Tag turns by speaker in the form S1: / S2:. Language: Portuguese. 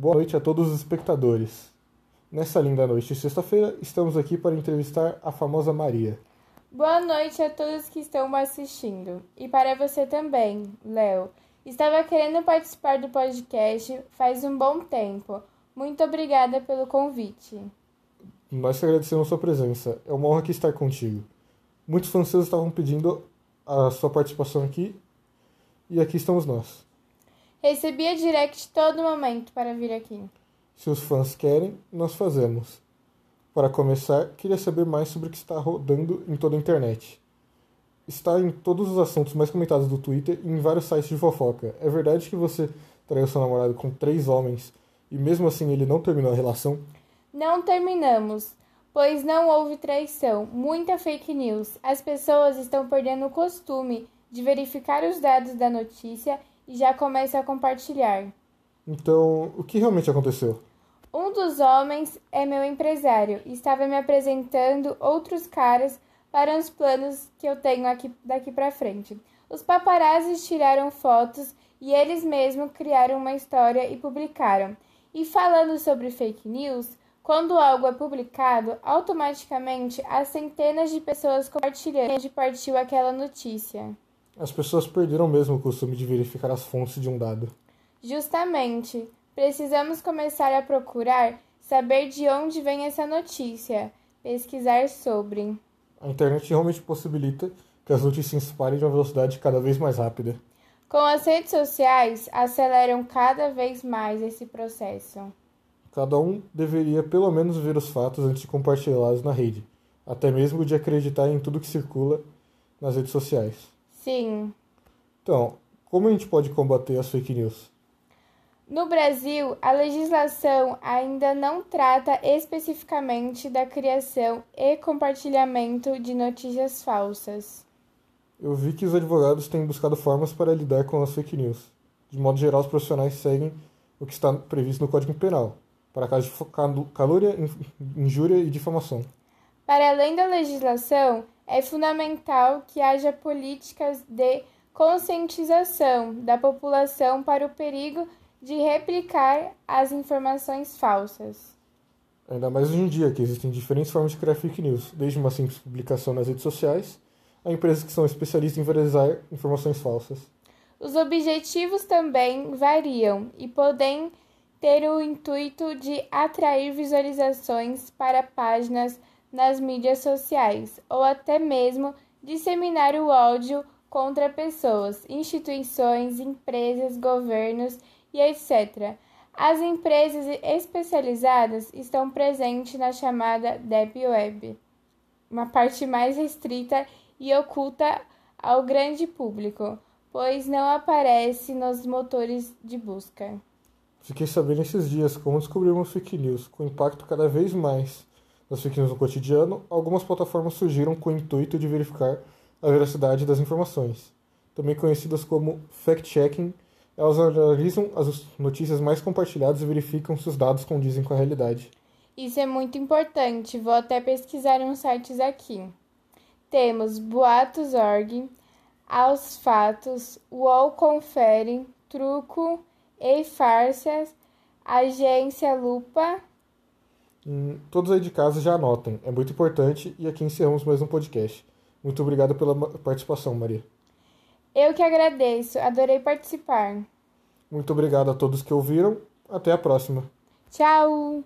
S1: Boa noite a todos os espectadores. Nessa linda noite de sexta-feira, estamos aqui para entrevistar a famosa Maria.
S2: Boa noite a todos que estão assistindo. E para você também, Léo. Estava querendo participar do podcast faz um bom tempo. Muito obrigada pelo convite.
S1: Nós que agradecemos a sua presença. É uma honra aqui estar contigo. Muitos seus estavam pedindo a sua participação aqui e aqui estamos nós.
S2: Recebia direct todo momento para vir aqui.
S1: Se os fãs querem, nós fazemos. Para começar, queria saber mais sobre o que está rodando em toda a internet. Está em todos os assuntos mais comentados do Twitter e em vários sites de fofoca. É verdade que você traiu seu namorado com três homens e mesmo assim ele não terminou a relação?
S2: Não terminamos, pois não houve traição. Muita fake news. As pessoas estão perdendo o costume de verificar os dados da notícia e já começam a compartilhar.
S1: Então, o que realmente aconteceu?
S2: Um dos homens é meu empresário e estava me apresentando outros caras para os planos que eu tenho aqui daqui para frente. Os paparazzis tiraram fotos e eles mesmos criaram uma história e publicaram. E falando sobre fake news, quando algo é publicado, automaticamente há centenas de pessoas compartilhando onde partiu aquela notícia.
S1: As pessoas perderam mesmo o costume de verificar as fontes de um dado.
S2: Justamente. Precisamos começar a procurar saber de onde vem essa notícia, pesquisar sobre.
S1: A internet realmente possibilita que as notícias se espalhem de uma velocidade cada vez mais rápida.
S2: Com as redes sociais, aceleram cada vez mais esse processo.
S1: Cada um deveria pelo menos ver os fatos antes de compartilhá-los na rede, até mesmo de acreditar em tudo que circula nas redes sociais.
S2: Sim.
S1: Então, como a gente pode combater as fake news?
S2: No Brasil, a legislação ainda não trata especificamente da criação e compartilhamento de notícias falsas.
S1: Eu vi que os advogados têm buscado formas para lidar com as fake news. De modo geral, os profissionais seguem o que está previsto no Código Penal, para casos de calúnia, injúria e difamação.
S2: Para além da legislação, é fundamental que haja políticas de conscientização da população para o perigo de replicar as informações falsas.
S1: Ainda mais hoje em dia, que existem diferentes formas de criar fake news, desde uma simples publicação nas redes sociais a empresas que são especialistas em viralizar informações falsas.
S2: Os objetivos também variam e podem ter o intuito de atrair visualizações para páginas nas mídias sociais ou até mesmo disseminar o ódio contra pessoas, instituições, empresas, governos e etc. As empresas especializadas estão presentes na chamada Deep Web, uma parte mais restrita e oculta ao grande público, pois não aparece nos motores de busca.
S1: Fiquei sabendo esses dias como descobrimos fake news, com impacto cada vez mais nas fake news no cotidiano, algumas plataformas surgiram com o intuito de verificar a veracidade das informações, também conhecidas como fact-checking elas analisam as notícias mais compartilhadas e verificam se os dados condizem com a realidade.
S2: Isso é muito importante. Vou até pesquisar uns sites aqui. Temos Boatos.org, Aos Fatos, UOL Confere, Truco, e Farsas, Agência Lupa.
S1: Hum, todos aí de casa já anotem. É muito importante e aqui encerramos mais um podcast. Muito obrigado pela participação, Maria.
S2: Eu que agradeço, adorei participar.
S1: Muito obrigado a todos que ouviram. Até a próxima.
S2: Tchau!